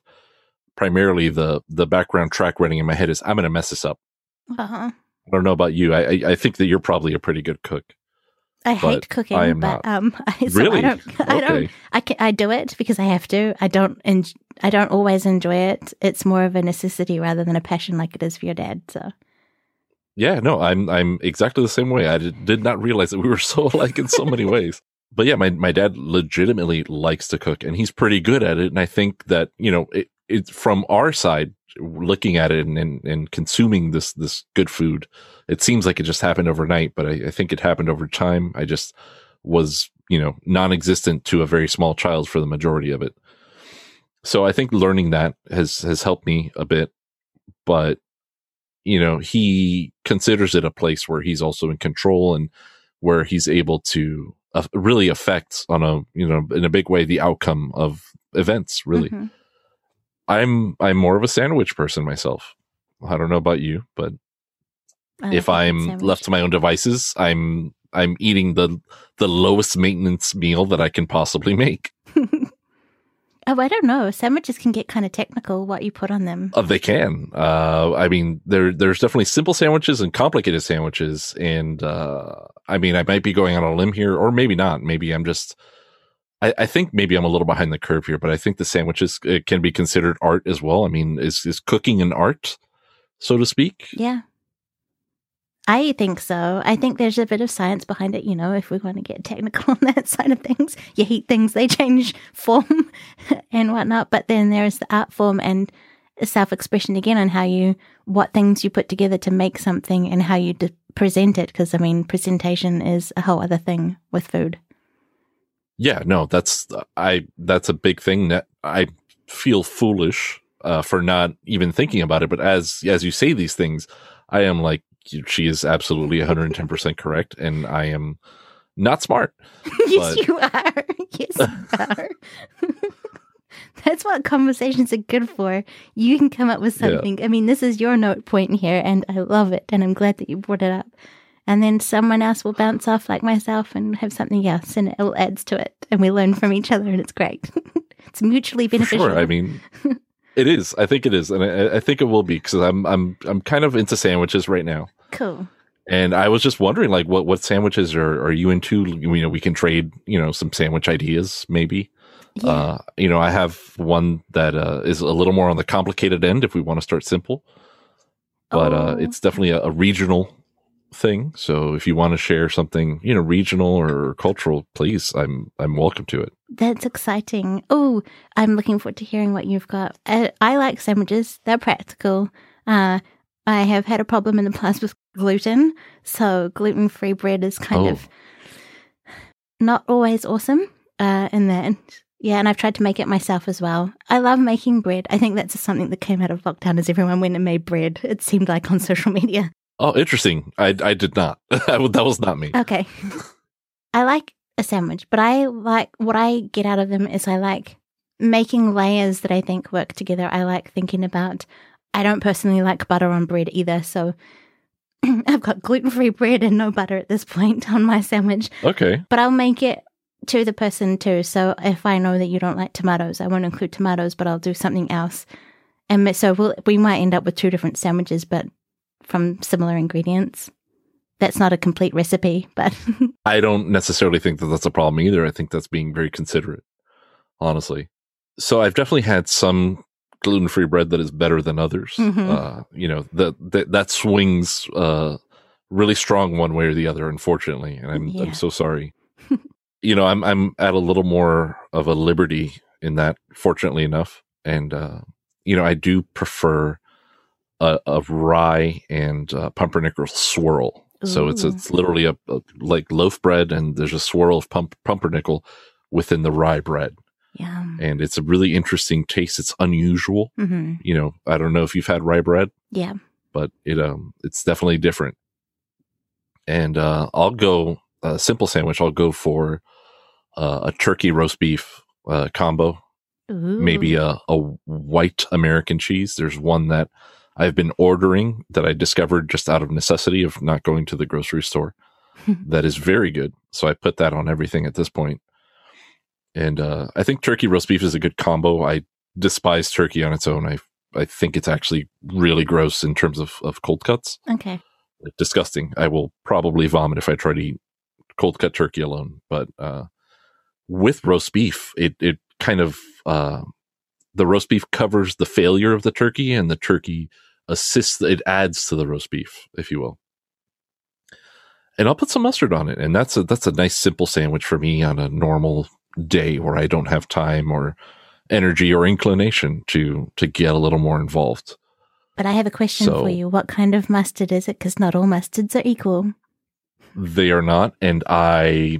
primarily the the background track running in my head is, I'm going to mess this up. Uh-huh. I don't know about you. I, I I think that you're probably a pretty good cook. I hate cooking, I but not. um, I, so really? I don't, I don't. I can, I do it because I have to. I don't, en- I don't always enjoy it. It's more of a necessity rather than a passion, like it is for your dad. So Yeah, no, I'm I'm exactly the same way. I did, did not realize that we were so alike in so many ways. But yeah, my my dad legitimately likes to cook, and he's pretty good at it. And I think that you know, it, it from our side, looking at it and, and and consuming this this good food, it seems like it just happened overnight. But I, I think it happened over time. I just was you know non-existent to a very small child for the majority of it. So I think learning that has has helped me a bit. But you know, he considers it a place where he's also in control and where he's able to uh, really affect on a, you know, in a big way, the outcome of events. Really, Mhm. I'm, I'm more of a sandwich person myself. I don't know about you, but like if I'm sandwich. left to my own devices, I'm, I'm eating the, the lowest maintenance meal that I can possibly make. Oh, I don't know. Sandwiches can get kind of technical what you put on them. Uh, they can. Uh, I mean, there there's definitely simple sandwiches and complicated sandwiches, and uh, I mean, I might be going on a limb here, or maybe not. Maybe I'm just. I, I think maybe I'm a little behind the curve here, but I think the sandwiches uh, can be considered art as well. I mean, is is cooking an art, so to speak? Yeah. I think so. I think there's a bit of science behind it, you know, if we want to get technical on that side of things. You heat things, they change form and whatnot. But then there's the art form and self expression again on how you, what things you put together to make something and how you de- present it. Because, I mean, presentation is a whole other thing with food. Yeah, no, that's, I, that's a big thing that I feel foolish uh, for not even thinking about it. But as, as you say these things, I am like, she is absolutely 110% correct and i am not smart yes but... you are yes you are that's what conversations are good for you can come up with something yeah. i mean this is your note point here and i love it and i'm glad that you brought it up and then someone else will bounce off like myself and have something else and it all adds to it and we learn from each other and it's great it's mutually beneficial sure i mean it is. I think it is, and I, I think it will be because I'm I'm I'm kind of into sandwiches right now. Cool. And I was just wondering, like, what what sandwiches are are you into? You know, we can trade, you know, some sandwich ideas, maybe. Yeah. Uh, you know, I have one that uh, is a little more on the complicated end if we want to start simple, but uh, oh. uh, it's definitely a, a regional thing. So if you want to share something, you know, regional or cultural, please, I'm I'm welcome to it. That's exciting. Oh, I'm looking forward to hearing what you've got. I, I like sandwiches. They're practical. Uh, I have had a problem in the past with gluten, so gluten free bread is kind oh. of not always awesome. Uh, in that, yeah, and I've tried to make it myself as well. I love making bread. I think that's something that came out of lockdown as everyone went and made bread. It seemed like on social media. Oh, interesting. I I did not. that was not me. Okay. I like a sandwich, but I like what I get out of them is I like making layers that I think work together. I like thinking about. I don't personally like butter on bread either, so I've got gluten free bread and no butter at this point on my sandwich. Okay. But I'll make it to the person too. So if I know that you don't like tomatoes, I won't include tomatoes, but I'll do something else. And so we'll, we might end up with two different sandwiches, but from similar ingredients. That's not a complete recipe, but I don't necessarily think that that's a problem either. I think that's being very considerate, honestly. So I've definitely had some gluten free bread that is better than others. Mm-hmm. Uh, you know, that that, that swings uh, really strong one way or the other, unfortunately. And I'm yeah. I'm so sorry. you know, I'm I'm at a little more of a liberty in that, fortunately enough. And uh, you know, I do prefer a, a rye and uh, pumpernickel swirl. Ooh. So it's it's literally a, a, like loaf bread, and there's a swirl of pump, pumpernickel within the rye bread. Yeah, and it's a really interesting taste. It's unusual. Mm-hmm. You know, I don't know if you've had rye bread. Yeah, but it um it's definitely different. And uh, I'll go a simple sandwich. I'll go for uh, a turkey roast beef uh, combo. Ooh. Maybe a, a white American cheese. There's one that I've been ordering that I discovered just out of necessity of not going to the grocery store. that is very good. So I put that on everything at this point. And uh, I think turkey roast beef is a good combo. I despise turkey on its own. I I think it's actually really gross in terms of, of cold cuts. Okay. Disgusting. I will probably vomit if I try to eat cold cut turkey alone. But uh, with roast beef, it it kind of uh, the roast beef covers the failure of the turkey and the turkey assists it adds to the roast beef if you will. And i'll put some mustard on it and that's a that's a nice simple sandwich for me on a normal day where i don't have time or energy or inclination to to get a little more involved. But i have a question so, for you. What kind of mustard is it? Because not all mustards are equal. They are not and i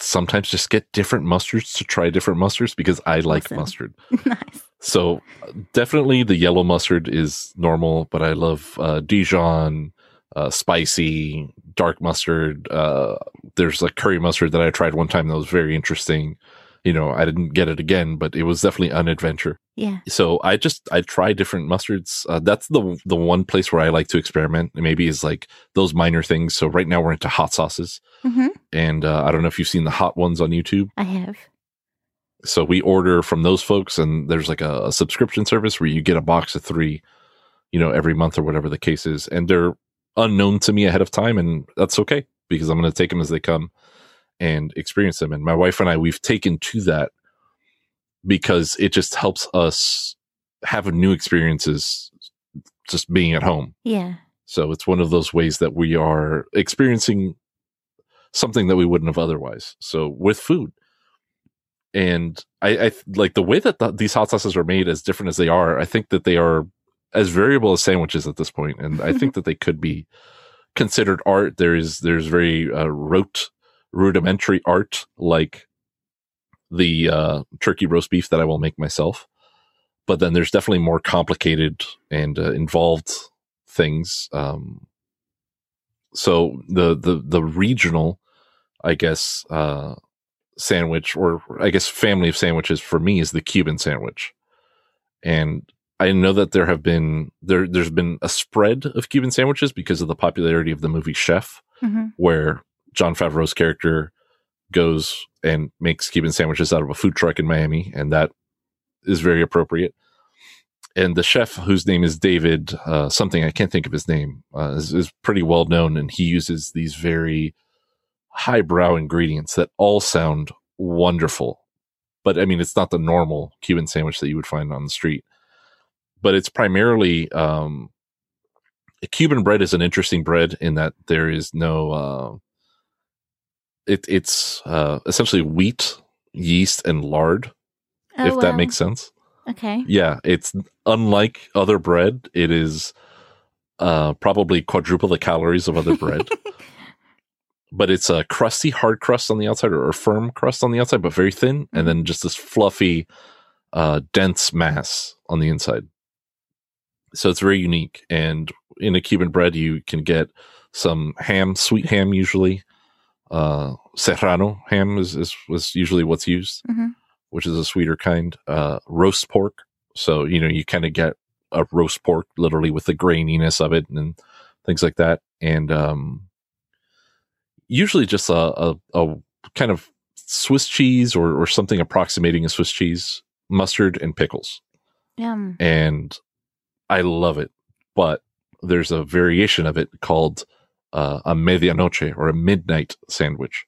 sometimes just get different mustards to try different mustards because I like awesome. mustard. nice. So definitely the yellow mustard is normal, but I love uh, Dijon, uh, spicy, dark mustard. Uh, there's a curry mustard that I tried one time that was very interesting. You know, I didn't get it again, but it was definitely an adventure. Yeah. So I just I try different mustards. Uh, that's the the one place where I like to experiment. Maybe is like those minor things. So right now we're into hot sauces, mm-hmm. and uh, I don't know if you've seen the hot ones on YouTube. I have. So we order from those folks, and there's like a, a subscription service where you get a box of three, you know, every month or whatever the case is, and they're unknown to me ahead of time, and that's okay because I'm going to take them as they come and experience them. And my wife and I, we've taken to that because it just helps us have new experiences just being at home. Yeah. So it's one of those ways that we are experiencing something that we wouldn't have otherwise. So with food. And I, I like the way that the, these hot sauces are made as different as they are. I think that they are as variable as sandwiches at this point, and I think that they could be considered art. There is there's very uh, rote, rudimentary art like the uh, turkey roast beef that I will make myself, but then there's definitely more complicated and uh, involved things. Um, so the the the regional, I guess, uh, sandwich or I guess family of sandwiches for me is the Cuban sandwich, and I know that there have been there there's been a spread of Cuban sandwiches because of the popularity of the movie Chef, hmm where Jon Favreau's character goes and makes Cuban sandwiches out of a food truck in Miami, and that is very appropriate. And the chef, whose name is David uh, something, I can't think of his name, uh, is, is pretty well known, and he uses these very highbrow ingredients that all sound wonderful. But I mean, it's not the normal Cuban sandwich that you would find on the street. But it's primarily um, Cuban bread is an interesting bread in that there is no. It, it's uh, essentially wheat, yeast, and lard. Oh, if that makes sense. Okay. Yeah, it's unlike other bread. It is uh, probably quadruple the calories of other bread. but it's a crusty, hard crust on the outside or a firm crust on the outside, but very thin, and then just this fluffy, uh, dense mass on the inside. So it's very unique. And in a Cuban bread, you can get some ham, sweet ham, usually. Uh, serrano ham is, is was usually what's used hmm which is a sweeter kind, uh, roast pork. So, you know, you kind of get a roast pork literally with the graininess of it and things like that. And, um, usually just a, a, a kind of Swiss cheese or, or something approximating a Swiss cheese, mustard and pickles. Yum. And I love it. But there's a variation of it called, uh, a medianoche or a midnight sandwich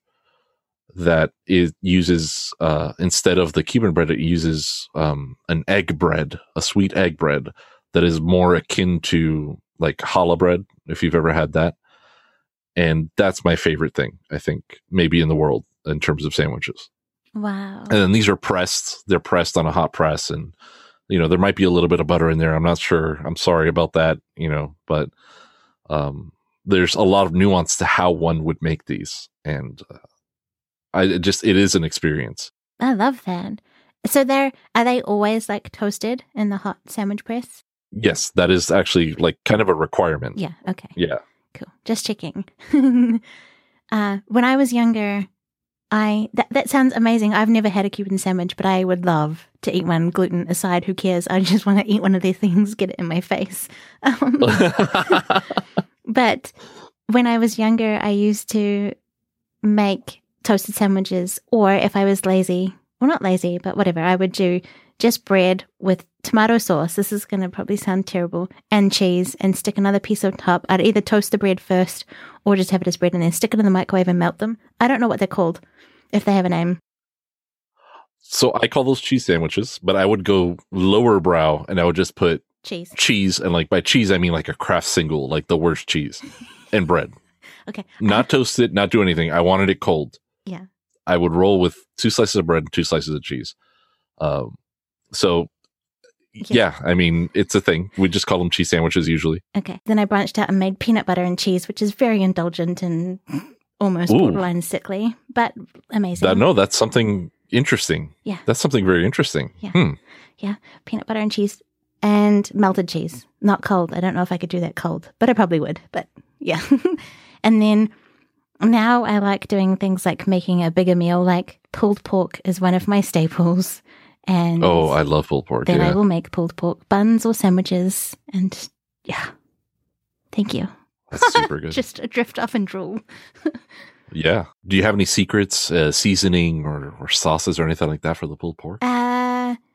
that it uses uh, instead of the Cuban bread, it uses um, an egg bread, a sweet egg bread that is more akin to like challah bread, if you've ever had that. And that's my favorite thing, I think, maybe in the world in terms of sandwiches. Wow. And then these are pressed; they're pressed on a hot press, and you know there might be a little bit of butter in there. I'm not sure. I'm sorry about that. You know, but um, there's a lot of nuance to how one would make these, and uh, I it just it is an experience. I love that. So they're are they always like toasted in the hot sandwich press? Yes, that is actually like kind of a requirement. Yeah. Okay. Yeah. Cool. Just checking. uh, when I was younger, I that that sounds amazing. I've never had a Cuban sandwich, but I would love to eat one. Gluten aside, who cares? I just want to eat one of these things, get it in my face. Um, but when I was younger, I used to make toasted sandwiches, or if I was lazy, well, not lazy, but whatever, I would do just bread with tomato sauce. This is going to probably sound terrible, and cheese, and stick another piece on top. I'd either toast the bread first or just have it as bread and then stick it in the microwave and melt them. I don't know what they're called, if they have a name. so I call those cheese sandwiches, but I would go lower brow and I would just put Cheese. cheese and like by cheese I mean like a Kraft single, like the worst cheese, and bread. Okay. Not toast it, not do anything. I wanted it cold. Yeah. I would roll with two slices of bread and two slices of cheese. Um, so Yeah. yeah, I mean it's a thing. We just call them cheese sandwiches usually. Okay. Then I branched out and made peanut butter and cheese, which is very indulgent and almost Ooh. borderline sickly, but amazing. That, no, that's something interesting. Yeah. That's something very interesting. Yeah. Hmm. peanut butter and cheese and melted cheese. Not cold. I don't know if I could do that cold, but I probably would. But yeah. and then now I like doing things like making a bigger meal, like pulled pork is one of my staples. And Oh, I love pulled pork. then I will make pulled pork buns or sandwiches. And yeah. Thank you. That's super good. Just a drift off and drool. Yeah. Do you have any secrets, uh, seasoning or, or sauces or anything like that for the pulled pork? Uh,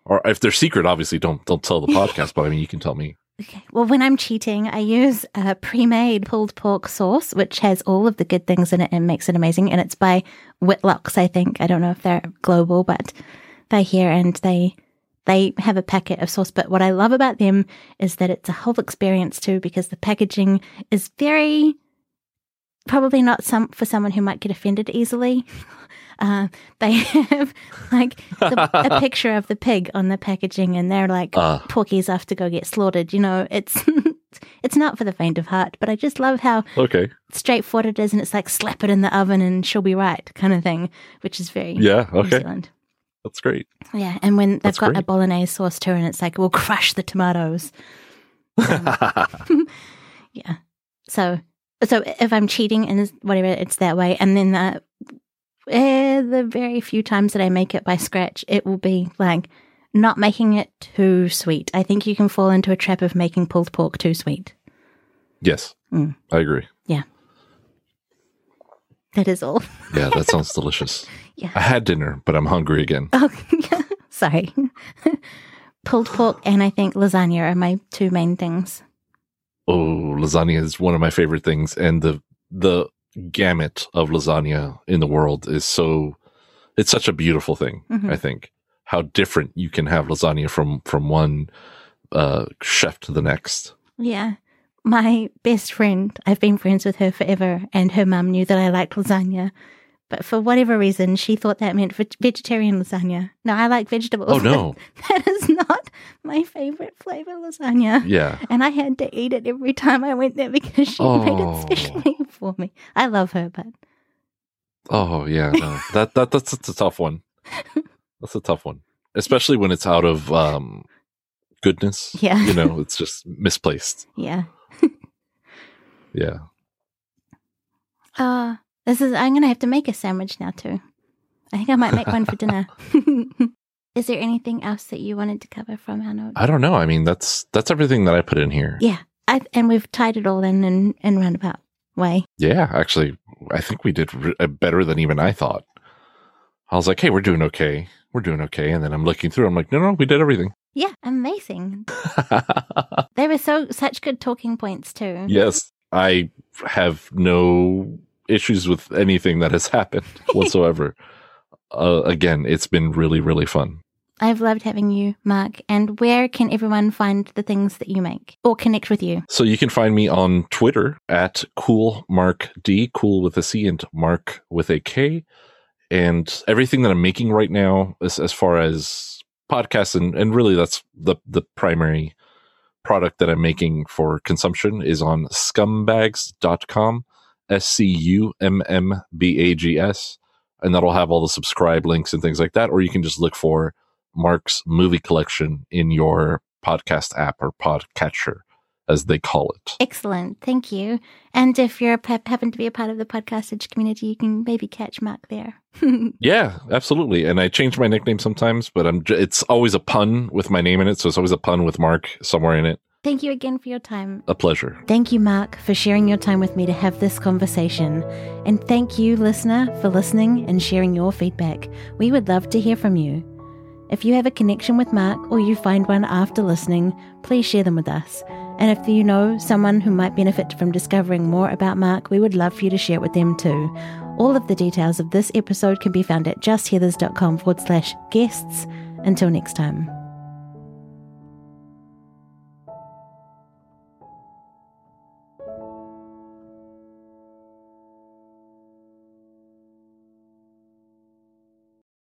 Or if they're secret, obviously don't don't tell the podcast. but I mean, you can tell me. okay. Well, when I'm cheating, I use a pre-made pulled pork sauce, which has all of the good things in it and makes it amazing. And it's by Whitlocks, I think. I don't know if they're global, but they're here and they they have a packet of sauce. But what I love about them is that it's a whole experience too, because the packaging is very probably not some for someone who might get offended easily. Uh, they have like the, a picture of the pig on the packaging, and they're like Uh. porkies off to go get slaughtered. You know, it's it's not for the faint of heart. But I just love how Okay. straightforward it is, and it's like slap it in the oven and she'll be right kind of thing, which is very Yeah. Okay. That's great. Yeah, and when they've That's got a great. bolognese sauce too, and it's like we'll crush the tomatoes. Yeah. So, so if I'm cheating and whatever, it's that way. And then the, eh, the very few times that I make it by scratch, it will be like not making it too sweet. I think you can fall into a trap of making pulled pork too sweet. yes. Mm. I agree. Yeah, that is all. Yeah, that sounds delicious. Yeah. I had dinner, but I'm hungry again. Oh, sorry. pulled pork and I think lasagna are my two main things. Oh, lasagna is one of my favorite things, and the the gamut of lasagna in the world is so. It's such a beautiful thing. Mhm. I think how different you can have lasagna from from one uh, chef to the next. Yeah. My best friend, I've been friends with her forever, and her mum knew that I liked lasagna. But for whatever reason, she thought that meant veg- vegetarian lasagna. No, I like vegetables. Oh no! that is not my favorite flavor lasagna. Yeah. And I had to eat it every time I went there because she made Oh. it specially for me. I love her, but Oh yeah. No. that that that's, that's a tough one. That's a tough one, especially when it's out of um, goodness. Yeah. You know, it's just misplaced. yeah. Yeah. Uh, this is, I'm going to have to make a sandwich now too. I think I might make one for dinner. is there anything else that you wanted to cover from our notes? I don't know. I mean, that's that's everything that I put in here. Yeah, I, and we've tied it all in in, in roundabout way. Yeah, actually, I think we did re- uh, better than even I thought. I was like, "Hey, we're doing okay. We're doing okay." And then I'm looking through. I'm like, "No, no, we did everything." Yeah, amazing. They were so such good talking points too. yes, I have no issues with anything that has happened whatsoever. uh, again, it's been really, really fun. I've loved having you, Mark. And where can everyone find the things that you make or connect with you? So you can find me on Twitter at cool mark d, cool with a c and mark with a k, and everything that I'm making right now, as as far as podcasts and and really that's the the primary product that I'm making for consumption is on scummbags.com, s c u m m b a g s, and that'll have all the subscribe links and things like that. Or you can just look for Mark's movie collection in your podcast app or podcatcher as they call it. Excellent. Thank you. And if you're a, happen to be a part of the Podcastage community, you can maybe catch Mark there. Yeah, absolutely. And I change my nickname sometimes, but I'm j- it's always a pun with my name in it, so it's always a pun with Mark somewhere in it. Thank you again for your time. A pleasure. Thank you, Mark, for sharing your time with me to have this conversation. And thank you, listener, for listening and sharing your feedback. We would love to hear from you. If you have a connection with Mark or you find one after listening, please share them with us. And if you know someone who might benefit from discovering more about Mark, we would love for you to share it with them too. All of the details of this episode can be found at justheathers.com forward slash guests. Until next time.